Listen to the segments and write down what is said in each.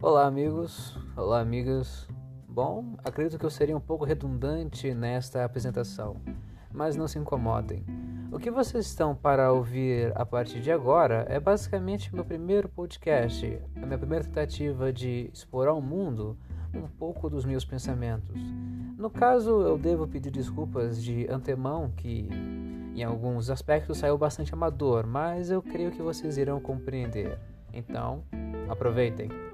Olá, amigos. Olá, amigas. Bom, acredito que eu seria um pouco redundante nesta apresentação, mas não se incomodem. O que vocês estão para ouvir a partir de agora é basicamente meu primeiro podcast, a minha primeira tentativa de expor ao mundo um pouco dos meus pensamentos. No caso, eu devo pedir desculpas de antemão que em alguns aspectos saiu bastante amador, mas eu creio que vocês irão compreender. Então, aproveitem.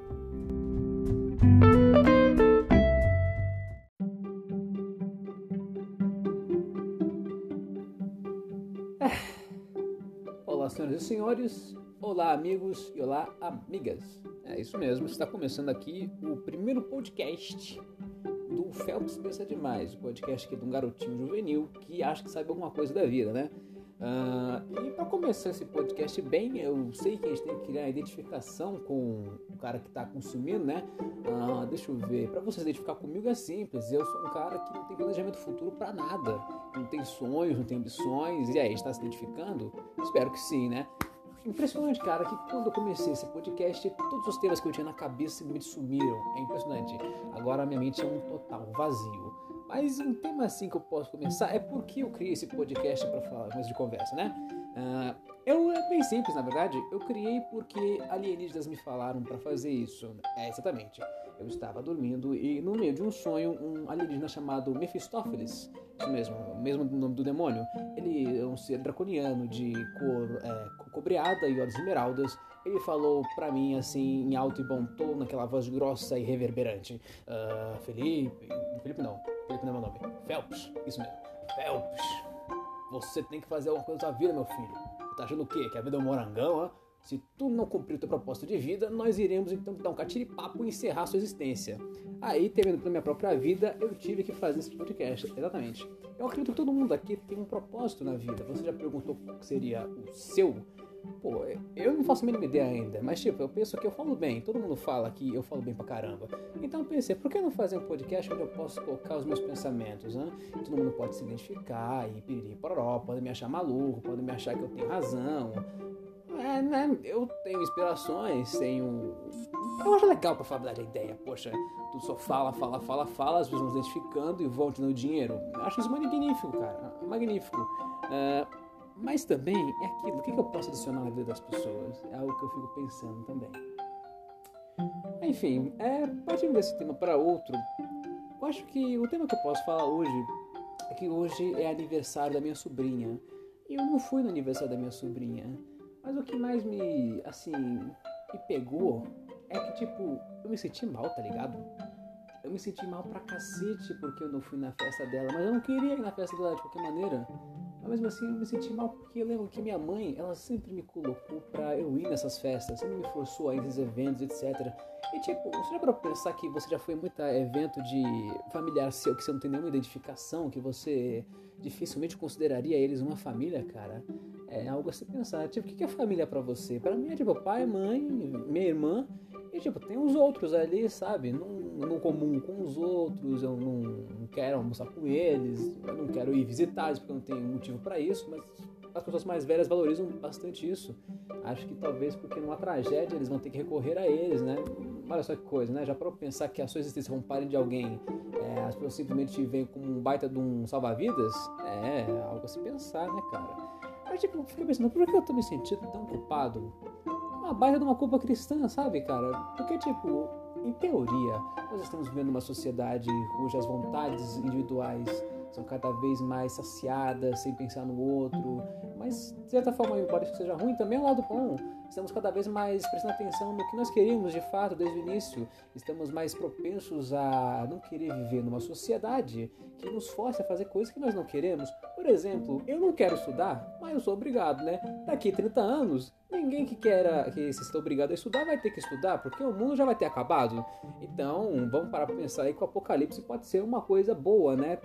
Olá, senhoras e senhores, olá, amigos e olá, amigas. É isso mesmo, está começando aqui o primeiro podcast do Phelps Pensa Demais, o podcast aqui de um garotinho juvenil que acha que sabe alguma coisa da vida, né? Uh, e para começar esse podcast bem, eu sei que a gente tem que criar identificação com o cara que está consumindo, né? Uh, deixa eu ver. Para vocês identificar comigo é simples. Eu sou um cara que não tem planejamento futuro para nada, não tem sonhos, não tem ambições. E aí, está se identificando? Espero que sim, né? Impressionante, cara, que quando eu comecei esse podcast, todos os temas que eu tinha na cabeça simplesmente sumiram. É impressionante. Agora minha mente é um total vazio. Mas um tema assim que eu posso começar é por que eu criei esse podcast para falar mais de conversa, né? Uh, eu é bem simples, na verdade. Eu criei porque alienígenas me falaram para fazer isso. É exatamente. Eu estava dormindo e no meio de um sonho, um alienígena chamado Mephistófeles, isso mesmo, o mesmo nome do demônio, ele é um ser draconiano de cor é, cobreada e olhos esmeraldas. Ele falou para mim assim em alto e bom tom, naquela voz grossa e reverberante: uh, Felipe, Felipe não, Felipe não é meu nome, Phelps, isso mesmo, Phelps. Você tem que fazer alguma coisa da vida, meu filho. Tá achando o quê? Que a vida é um morangão, ó? Se tu não cumprir o teu propósito de vida, nós iremos então dar um catiripapo e encerrar a sua existência. Aí, terminando pela minha própria vida, eu tive que fazer esse podcast. Exatamente. Eu acredito que todo mundo aqui tem um propósito na vida. Você já perguntou qual seria o seu? Pô, eu não faço a mínima ideia ainda, mas tipo, eu penso que eu falo bem, todo mundo fala que eu falo bem pra caramba. Então eu pensei, por que não fazer um podcast onde eu posso colocar os meus pensamentos, né? Todo mundo pode se identificar e piriri pororó, pode me achar maluco, pode me achar que eu tenho razão. É, né? Eu tenho inspirações, tenho. Eu acho legal pra falar da ideia, poxa, tu só fala, fala, fala, fala, pessoas vão se identificando e vão te dando dinheiro. Eu acho isso magnífico, cara. Magnífico. Uh, mas também é aquilo, o que, eu posso adicionar na vida das pessoas? É algo que eu fico pensando também. Enfim, é, partindo desse tema para outro, eu acho que o tema que eu posso falar hoje é que hoje é aniversário da minha sobrinha. E eu não fui no aniversário da minha sobrinha. Mas o que mais me, assim, me pegou é que, tipo, eu me senti mal, tá ligado? Eu me senti mal pra cacete porque eu não fui na festa dela. Mas eu não queria ir na festa dela de qualquer maneira. Mas mesmo assim eu me senti mal porque eu lembro que minha mãe, ela sempre me colocou pra eu ir nessas festas, sempre me forçou a ir nesses eventos, etc. E tipo, você já parou pra pensar que você já foi muito a evento de familiar seu que você não tem nenhuma identificação, que você dificilmente consideraria eles uma família, cara? É algo a se pensar. Tipo, o que é família para você? Para mim é tipo pai, mãe, minha irmã e tipo, tem os outros ali, sabe? Não, não comum com os outros, eu não, não quero almoçar com eles, eu não quero ir visitar eles porque eu não tenho motivo para isso, mas as pessoas mais velhas valorizam bastante isso. Acho que talvez porque numa tragédia eles vão ter que recorrer a eles, né? Olha só que coisa, né? Já para pensar que a sua existência como parente de alguém, é, as pessoas simplesmente veem como um baita de um salva-vidas, é algo a se pensar, né, cara? Mas tipo, eu fiquei pensando, por que eu tô me sentindo tão culpado uma baita de uma culpa cristã, sabe, cara? Porque, tipo, em teoria, nós estamos vivendo uma sociedade cujas vontades individuais são cada vez mais saciadas, sem pensar no outro. Mas, de certa forma, embora isso seja ruim, também é um lado bom. Estamos cada vez mais prestando atenção no que nós queríamos de fato desde o início. Estamos mais propensos a não querer viver numa sociedade que nos force a fazer coisas que nós não queremos. Por exemplo, eu não quero estudar, mas eu sou obrigado, né? Daqui 30 anos, ninguém que queira que se está obrigado a estudar vai ter que estudar, porque o mundo já vai ter acabado. Então, vamos parar para pensar aí que o apocalipse pode ser uma coisa boa, né?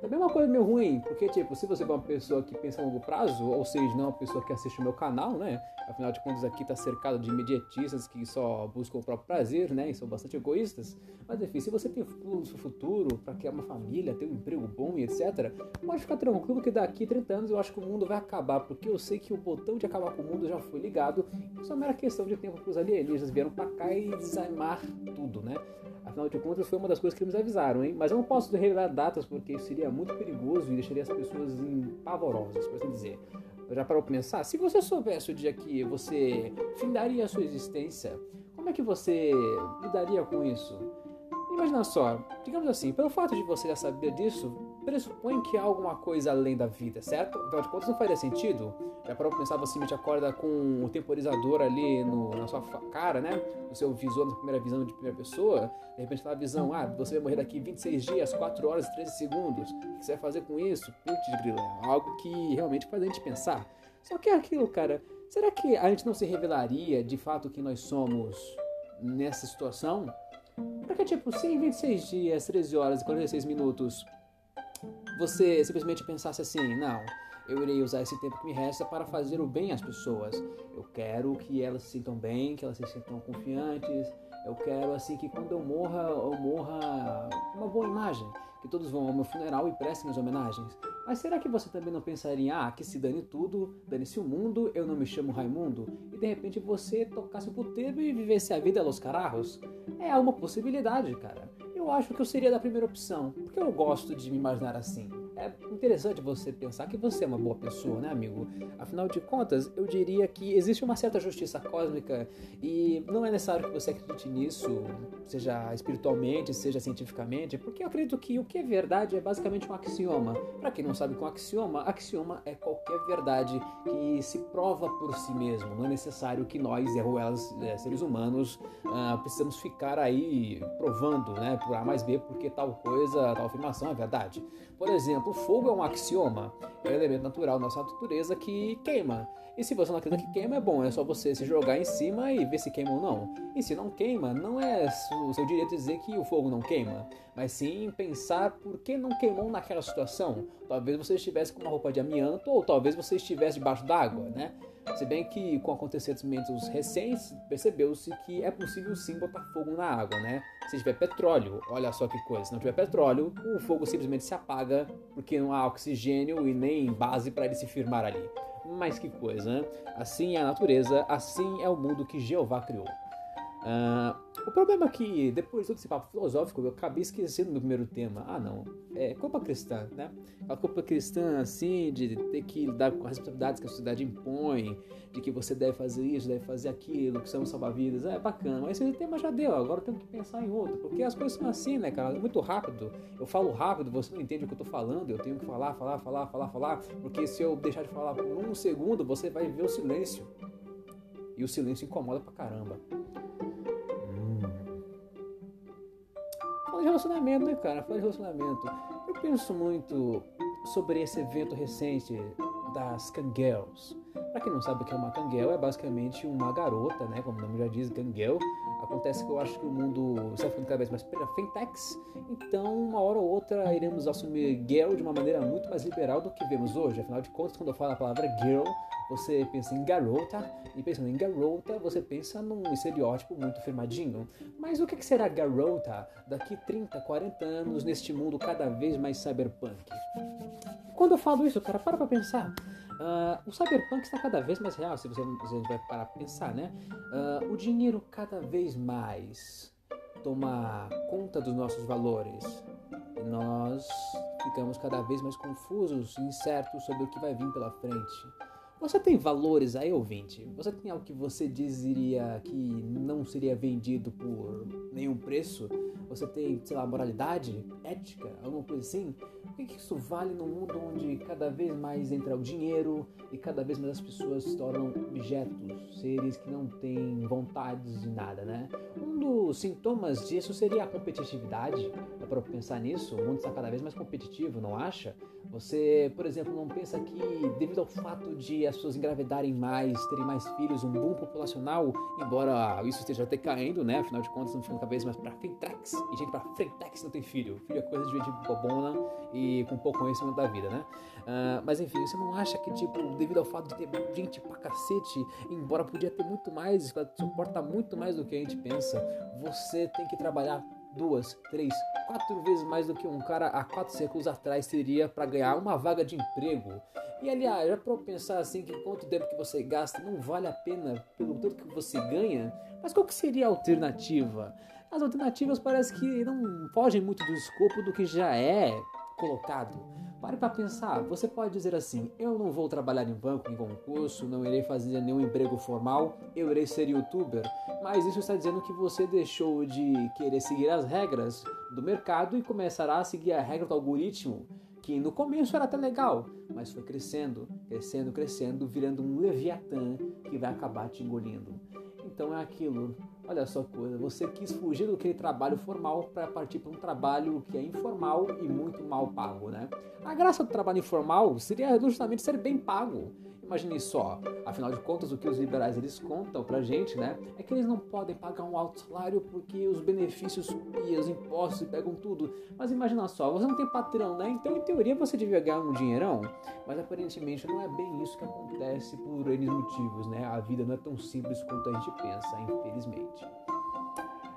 Também é uma coisa meio ruim, porque, tipo, se você é uma pessoa que pensa a longo prazo, ou seja, não é uma pessoa que assiste o meu canal, né? Afinal de contas, aqui tá cercado de imediatistas que só buscam o próprio prazer, né? E são bastante egoístas. Mas, enfim, se você tem no seu futuro para criar uma família, ter um emprego bom e etc., pode ficar tranquilo que daqui 30 anos eu acho que o mundo vai acabar, porque eu sei que o botão de acabar com o mundo já foi ligado. E só mera questão de tempo que os alienígenas vieram para cá e desanimar tudo, né? Afinal de contas, foi uma das coisas que eles avisaram, hein? Mas eu não posso revelar datas porque isso seria muito perigoso e deixaria as pessoas pavorosas, por assim dizer. Já parou para pensar? Se você soubesse o dia que você findaria a sua existência, como é que você lidaria com isso? Imagina só, digamos assim, pelo fato de você já saber disso, pressupõe que há alguma coisa além da vida, certo? Afinal de contas, não faria sentido? Já pra pensar, você me acorda com o temporizador ali no, na sua cara, né? No seu visor, na primeira visão de primeira pessoa. De repente, aquela visão, ah, você vai morrer daqui 26 dias, 4 horas e 13 segundos. O que você vai fazer com isso? Putz, grila, é algo que realmente faz a gente pensar. Só que é aquilo, cara, será que a gente não se revelaria de fato quem nós somos nessa situação? Porque, tipo, se em 26 dias, 13 horas e 46 minutos você simplesmente pensasse assim, não, eu irei usar esse tempo que me resta para fazer o bem às pessoas. Eu quero que elas se sintam bem, que elas se sintam confiantes. Eu quero assim que quando eu morra, eu morra uma boa imagem, que todos vão ao meu funeral e prestem as homenagens. Mas será que você também não pensaria, ah, que se dane tudo, dane-se o mundo, eu não me chamo Raimundo, e de repente você tocasse o puteiro e vivesse a vida aos carros? É uma possibilidade, cara. Eu acho que eu seria da primeira opção, porque eu gosto de me imaginar assim é interessante você pensar que você é uma boa pessoa, né, amigo? Afinal de contas, eu diria que existe uma certa justiça cósmica e não é necessário que você acredite nisso, seja espiritualmente, seja cientificamente, porque eu acredito que o que é verdade é basicamente um axioma. Para quem não sabe o que é um axioma, axioma é qualquer verdade que se prova por si mesmo. Não é necessário que nós, é, seres humanos, uh, precisamos ficar aí provando, né, por A mais B, porque tal coisa, tal afirmação é verdade. Por exemplo, o fogo é um axioma, é um elemento natural da nossa natureza que queima. E se você não acredita que queima, é bom, é só você se jogar em cima e ver se queima ou não. E se não queima, não é o seu direito dizer que o fogo não queima, mas sim pensar por que não queimou naquela situação. Talvez você estivesse com uma roupa de amianto ou talvez você estivesse debaixo d'água, né? Se bem que com acontecimentos recentes, percebeu-se que é possível sim botar fogo na água, né? Se tiver petróleo, olha só que coisa, se não tiver petróleo, o fogo simplesmente se apaga porque não há oxigênio e nem base para ele se firmar ali. Mas que coisa, né? Assim é a natureza, assim é o mundo que Jeová criou. Uh, o problema é que, depois de todo esse papo filosófico, eu acabei esquecendo do primeiro tema. Ah, não. É culpa cristã, né? A culpa cristã, assim, de ter que lidar com as responsabilidades que a sociedade impõe, de que você deve fazer isso, deve fazer aquilo, que são salvar-vidas. É bacana, mas esse tema já deu, agora eu tenho que pensar em outro. Porque as coisas são assim, né, cara? Muito rápido. Eu falo rápido, você não entende o que eu tô falando, eu tenho que falar, falar, falar, falar, falar. Porque se eu deixar de falar por um segundo, você vai ver o silêncio. E o silêncio incomoda pra caramba. De relacionamento, né, cara? Fala de relacionamento. Eu penso muito sobre esse evento recente das Kangirls. Pra quem não sabe o que é uma Kangirl, é basicamente uma garota, né? Como o nome já diz, Kangirl. Acontece que eu acho que o mundo está ficando cada vez mais para fintechs, então uma hora ou outra iremos assumir girl de uma maneira muito mais liberal do que vemos hoje. Afinal de contas, quando eu falo a palavra girl, você pensa em garota, e pensando em garota, você pensa num estereótipo muito firmadinho. Mas o que será garota daqui 30, 40 anos neste mundo cada vez mais cyberpunk? Quando eu falo isso, cara, para pra pensar. Uh, o cyberpunk está cada vez mais real, se você, você vai parar pra pensar, né? Uh, o dinheiro cada vez mais toma conta dos nossos valores. E nós ficamos cada vez mais confusos e incertos sobre o que vai vir pela frente. Você tem valores aí, ouvinte? Você tem algo que você diria que não seria vendido por nenhum preço? Você tem, sei lá, moralidade, ética, alguma coisa assim? O que isso vale no mundo onde cada vez mais entra o dinheiro e cada vez mais as pessoas se tornam objetos, seres que não têm vontades de nada, né? Um dos sintomas disso seria a competitividade. Dá para pensar nisso? O mundo está cada vez mais competitivo, não acha? Você, por exemplo, não pensa que devido ao fato de as pessoas engravidarem mais, terem mais filhos, um boom populacional, embora isso esteja até caindo, né? Afinal de contas, não ficam cada vez mais para fintechs. E gente para fintechs não tem filho. Filho é coisa de gente bobona e com pouco conhecimento da vida, né? Uh, mas enfim, você não acha que, tipo, devido ao fato de ter gente pra cacete, embora podia ter muito mais, suporta muito mais do que a gente pensa, você tem que trabalhar duas, três, quatro vezes mais do que um cara há quatro séculos atrás teria para ganhar uma vaga de emprego. E aliás, já para pensar assim que quanto tempo que você gasta não vale a pena pelo tanto que você ganha, mas qual que seria a alternativa? As alternativas parece que não fogem muito do escopo do que já é colocado. Pare para pensar, você pode dizer assim: eu não vou trabalhar em banco, em concurso, não irei fazer nenhum emprego formal, eu irei ser youtuber. Mas isso está dizendo que você deixou de querer seguir as regras do mercado e começará a seguir a regra do algoritmo, que no começo era até legal, mas foi crescendo, crescendo, crescendo, virando um leviatã que vai acabar te engolindo. Então é aquilo. Olha só coisa, você quis fugir do aquele trabalho formal para partir para um trabalho que é informal e muito mal pago, né? A graça do trabalho informal seria justamente ser bem pago. Imagine só, afinal de contas, o que os liberais eles contam pra gente, né? É que eles não podem pagar um alto salário porque os benefícios e os impostos pegam tudo. Mas imagina só, você não tem patrão, né? Então, em teoria, você devia ganhar um dinheirão. Mas aparentemente não é bem isso que acontece por N motivos, né? A vida não é tão simples quanto a gente pensa, infelizmente.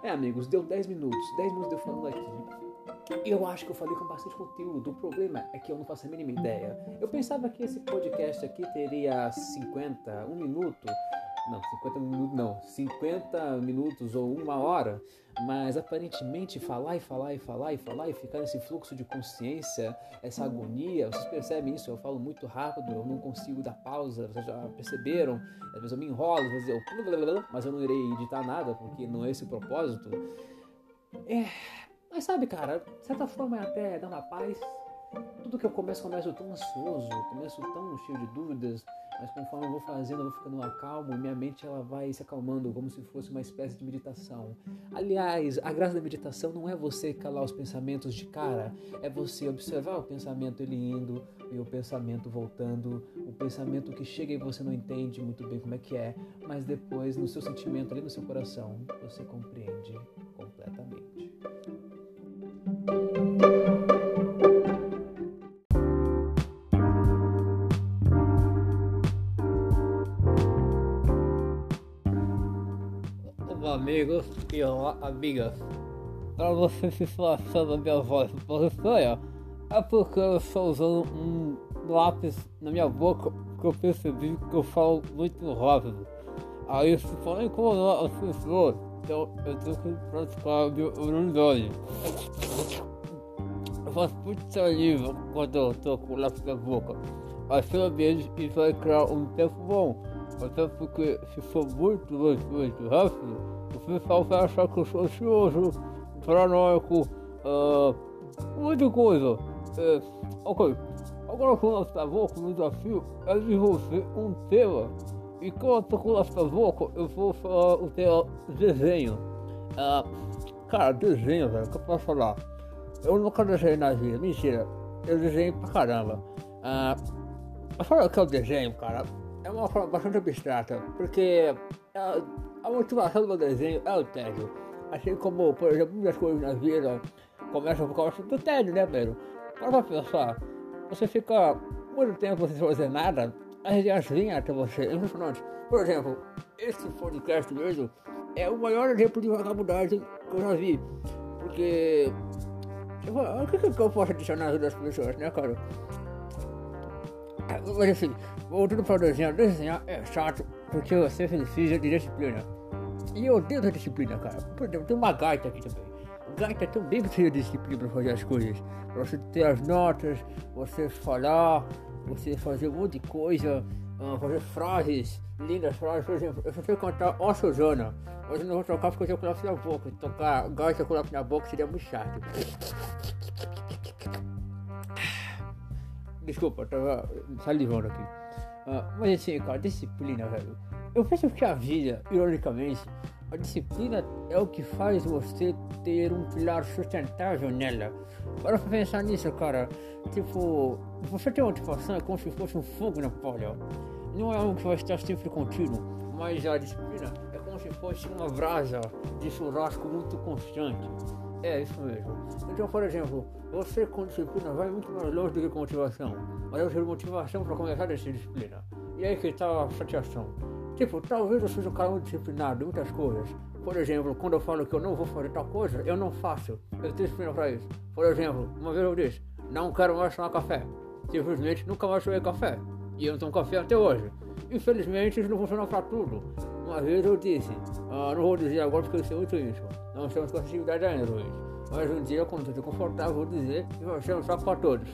É, amigos, deu 10 minutos. 10 minutos de eu falando aqui. Eu acho que eu falei com bastante conteúdo. O problema é que eu não faço a mínima ideia. Eu pensava que esse podcast aqui teria 50, um minuto. Não, 50 minutos não, 50 minutos ou uma hora, mas aparentemente falar e falar e falar e falar e ficar nesse fluxo de consciência, essa agonia, vocês percebem isso? Eu falo muito rápido, eu não consigo dar pausa, vocês já perceberam? Às vezes eu me enrolo, às vezes eu. Mas eu não irei editar nada porque não é esse o propósito. É, mas sabe, cara, de certa forma é até dá uma paz. Tudo que eu começo, começo tão ansioso, começo tão cheio de dúvidas, mas conforme eu vou fazendo, eu vou ficando acalmo, minha mente ela vai se acalmando como se fosse uma espécie de meditação. Aliás, a graça da meditação não é você calar os pensamentos de cara, é você observar o pensamento ele indo e o pensamento voltando, o pensamento que chega e você não entende muito bem como é que é, mas depois no seu sentimento ali no seu coração, você compreende completamente. Amigos e amigas. Para você se achando a minha voz um pouco estranha, é porque eu estou usando um lápis na minha boca que eu percebi que eu falo muito rápido. Aí isso pode incomodar as pessoas então eu tenho que praticar a minha unidade. Eu faço muito saliva quando eu tô com o lápis na boca. Mas pelo menos isso vai criar um tempo bom. Até porque se for muito, muito, muito rápido, o pessoal vai achar que eu sou ansioso, paranoico, uh, muita coisa. É, ok, agora com na boca, o desafio é desenvolver um tema e como eu tô com lápis boca, eu vou falar o tema desenho. Ah, cara, desenho, velho, que eu posso falar? Eu nunca desenhei na vida, mentira. Eu desenhei pra caramba. Ah, falar o que é o desenho, cara, é uma forma bastante abstrata, porque a, a motivação do meu desenho é o tédio. Assim como, por exemplo, muitas coisas na vida começam por causa do tédio, né, velho? Para pensar, você fica muito tempo sem fazer nada, as ideias vêm até você. É impressionante. Por exemplo, esse podcast mesmo é o maior exemplo de vagabundagem que eu já vi. Porque. O que, que eu posso adicionar das pessoas, né, cara? Mas assim, voltando para o desenhar, desenhar é chato porque você precisa de disciplina. E eu odeio essa disciplina, cara. Por exemplo, tem uma gaita aqui também. Gaita também precisa de disciplina para fazer as coisas. Para você ter as notas, você falar, você fazer um monte de coisa, uh, fazer frases, lindas frases, por exemplo, eu só sei cantar Ó Suzana, mas eu não vou tocar porque eu lápis na boca, tocar gaita com na boca seria muito chato. Desculpa, eu tava salivando aqui. Uh, mas assim, cara, disciplina, velho. Eu penso que a vida, ironicamente, a disciplina é o que faz você ter um pilar sustentável nela. Para pensar nisso, cara, tipo, você tem motivação é como se fosse um fogo na palha. Não é algo que vai estar sempre contínuo, mas a disciplina é como se fosse uma brasa de churrasco muito constante. É, isso mesmo. Então, por exemplo, você com disciplina vai muito mais longe do que com motivação. Mas eu tive motivação para começar a disciplina. E aí que tá a chateação. Tipo, talvez eu seja um cara muito disciplinado em muitas coisas. Por exemplo, quando eu falo que eu não vou fazer tal coisa, eu não faço. Eu tenho disciplina para isso. Por exemplo, uma vez eu disse, não quero mais tomar café. Simplesmente nunca mais tomei café. E eu não tomo café até hoje. Infelizmente isso não funciona para tudo. Uma vez eu disse, ah, não vou dizer agora porque eu sei muito isso. Não estamos com atividade ainda, Luiz. Mas um dia, quando estou confortável, vou dizer que vai ser um saco para todos.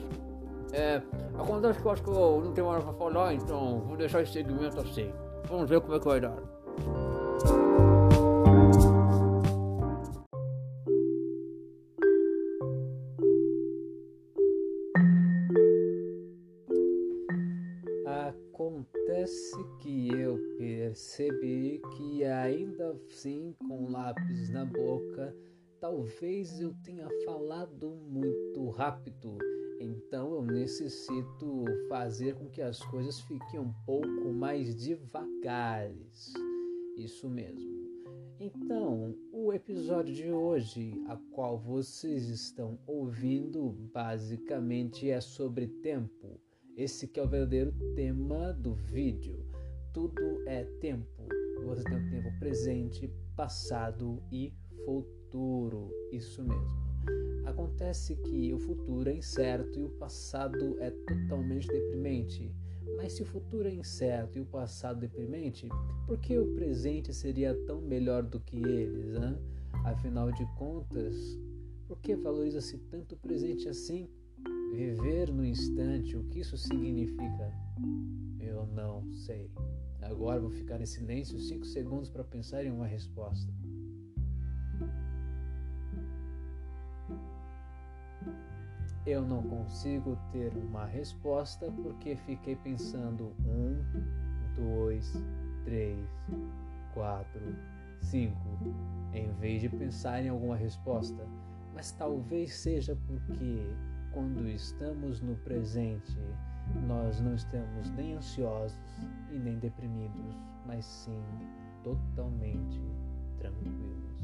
É, acontece que eu acho que eu não tenho mais para falar, então vou deixar esse segmento assim. Vamos ver como é que vai dar. Percebi que ainda assim com lápis na boca, talvez eu tenha falado muito rápido. Então eu necessito fazer com que as coisas fiquem um pouco mais devagares. Isso mesmo. Então, o episódio de hoje, a qual vocês estão ouvindo, basicamente é sobre tempo. Esse que é o verdadeiro tema do vídeo. Tudo é tempo. Você tem o tempo presente, passado e futuro. Isso mesmo. Acontece que o futuro é incerto e o passado é totalmente deprimente. Mas se o futuro é incerto e o passado deprimente, por que o presente seria tão melhor do que eles? Hein? Afinal de contas, por que valoriza-se tanto o presente assim? Viver no instante, o que isso significa? Eu não sei. Agora vou ficar em silêncio 5 segundos para pensar em uma resposta. Eu não consigo ter uma resposta porque fiquei pensando um, dois, três, quatro, cinco, em vez de pensar em alguma resposta. Mas talvez seja porque quando estamos no presente, nós não estamos nem ansiosos e nem deprimidos, mas sim totalmente tranquilos.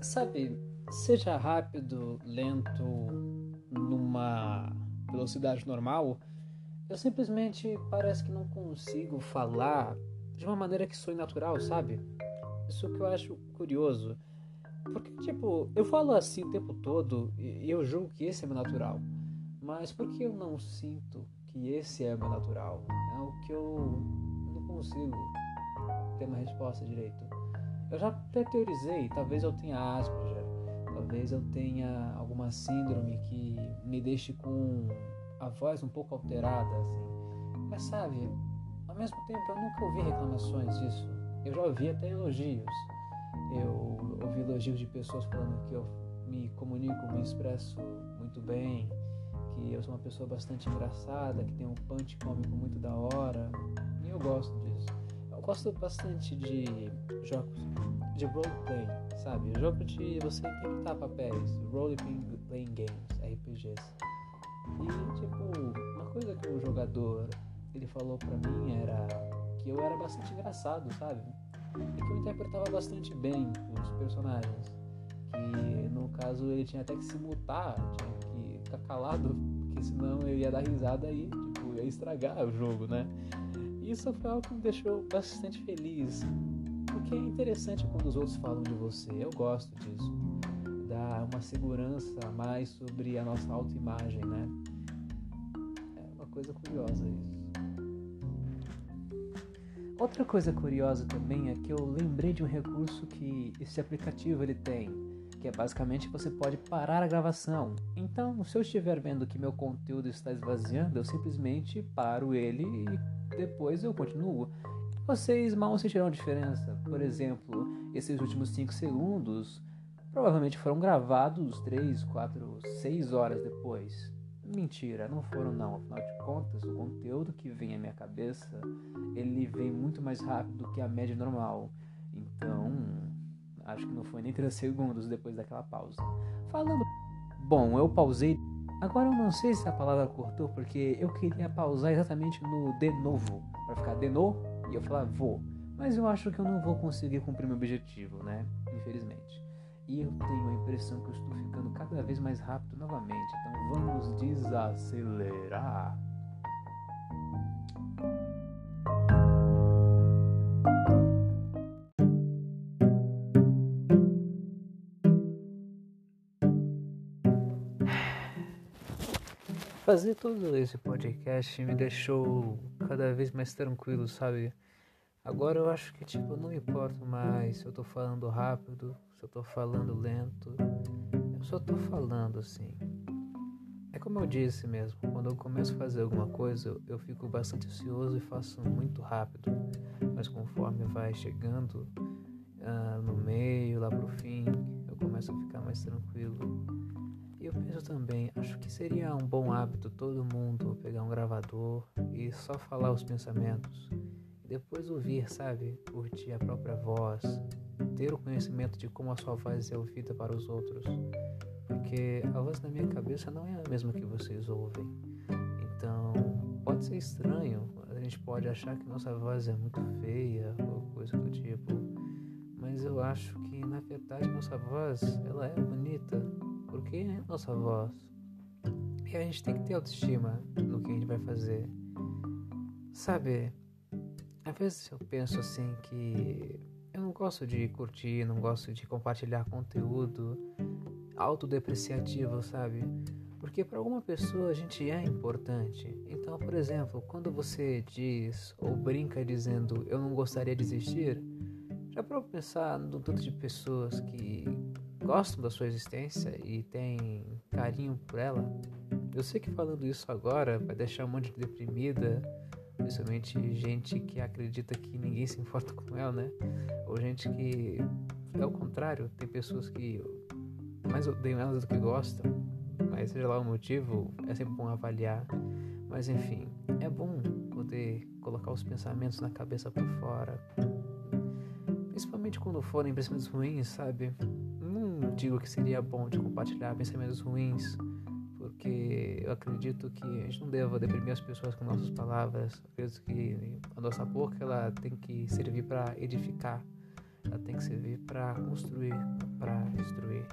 Sabe, seja rápido, lento, numa velocidade normal, eu simplesmente parece que não consigo falar de uma maneira que soe natural, sabe? Isso que eu acho curioso. Porque, tipo, eu falo assim o tempo todo e eu julgo que esse é meu natural. Mas por que eu não sinto que esse é meu natural? É o que eu não consigo ter uma resposta direito. Eu já até teorizei, talvez eu tenha Asperger, talvez eu tenha alguma síndrome que me deixe com a voz um pouco alterada, assim. Mas sabe, ao mesmo tempo eu nunca ouvi reclamações disso. Eu já ouvi até elogios. Eu ouvi elogios de pessoas falando que eu me comunico, me expresso muito bem, que eu sou uma pessoa bastante engraçada, que tem um punch cômico muito da hora. E eu gosto disso gosto bastante de jogos de roleplay, sabe? Jogo de você interpretar papéis, role-playing games, RPGs. E, tipo, uma coisa que o jogador ele falou pra mim era que eu era bastante engraçado, sabe? E que eu interpretava bastante bem os personagens. Que no caso ele tinha até que se mutar, tinha que ficar calado, porque senão eu ia dar risada e, tipo, ia estragar o jogo, né? Isso foi algo que me deixou bastante feliz, porque é interessante quando os outros falam de você. Eu gosto disso. Dá uma segurança a mais sobre a nossa autoimagem, né? É uma coisa curiosa isso. Outra coisa curiosa também é que eu lembrei de um recurso que esse aplicativo ele tem, que é basicamente você pode parar a gravação. Então, se eu estiver vendo que meu conteúdo está esvaziando, eu simplesmente paro ele e depois eu continuo. Vocês mal sentirão diferença. Por exemplo, esses últimos 5 segundos provavelmente foram gravados 3, 4, 6 horas depois. Mentira, não foram não. Afinal de contas, o conteúdo que vem à minha cabeça, ele vem muito mais rápido que a média normal. Então, acho que não foi nem 3 segundos depois daquela pausa. Falando, bom, eu pausei Agora eu não sei se a palavra cortou porque eu queria pausar exatamente no de novo, para ficar de novo e eu falar vou. Mas eu acho que eu não vou conseguir cumprir meu objetivo, né? Infelizmente. E eu tenho a impressão que eu estou ficando cada vez mais rápido novamente. Então vamos desacelerar. Fazer todo esse podcast me deixou cada vez mais tranquilo, sabe? Agora eu acho que, tipo, não importa mais se eu tô falando rápido, se eu tô falando lento. Eu só tô falando assim. É como eu disse mesmo, quando eu começo a fazer alguma coisa, eu fico bastante ansioso e faço muito rápido. Mas conforme vai chegando uh, no meio, lá pro fim, eu começo a ficar mais tranquilo. E eu penso também, acho que seria um bom hábito todo mundo pegar um gravador e só falar os pensamentos. E depois ouvir, sabe? Curtir a própria voz, ter o conhecimento de como a sua voz é ouvida para os outros. Porque a voz na minha cabeça não é a mesma que vocês ouvem. Então, pode ser estranho, a gente pode achar que nossa voz é muito feia ou coisa do tipo. Mas eu acho que na verdade nossa voz, ela é bonita porque é nossa voz. E a gente tem que ter autoestima no que a gente vai fazer. Sabe, às vezes eu penso assim que gosto de curtir, não gosto de compartilhar conteúdo autodepreciativo, sabe? Porque para alguma pessoa a gente é importante. Então, por exemplo, quando você diz ou brinca dizendo eu não gostaria de existir, já para pensar no tanto de pessoas que gostam da sua existência e têm carinho por ela. Eu sei que falando isso agora vai deixar um monte de deprimida, principalmente gente que acredita que ninguém se importa com ela, né? Ou gente que é o contrário, tem pessoas que mais odeiam elas do que gostam, mas seja lá o motivo, é sempre bom avaliar. Mas enfim, é bom poder colocar os pensamentos na cabeça por fora, principalmente quando forem pensamentos ruins, sabe? digo que seria bom de compartilhar pensamentos ruins, porque eu acredito que a gente não deva deprimir as pessoas com nossas palavras. Eu acredito que a nossa boca ela tem que servir para edificar, ela tem que servir para construir, para destruir.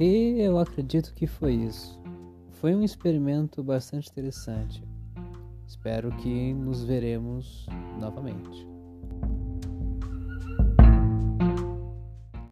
E eu acredito que foi isso. Foi um experimento bastante interessante. Espero que nos veremos novamente.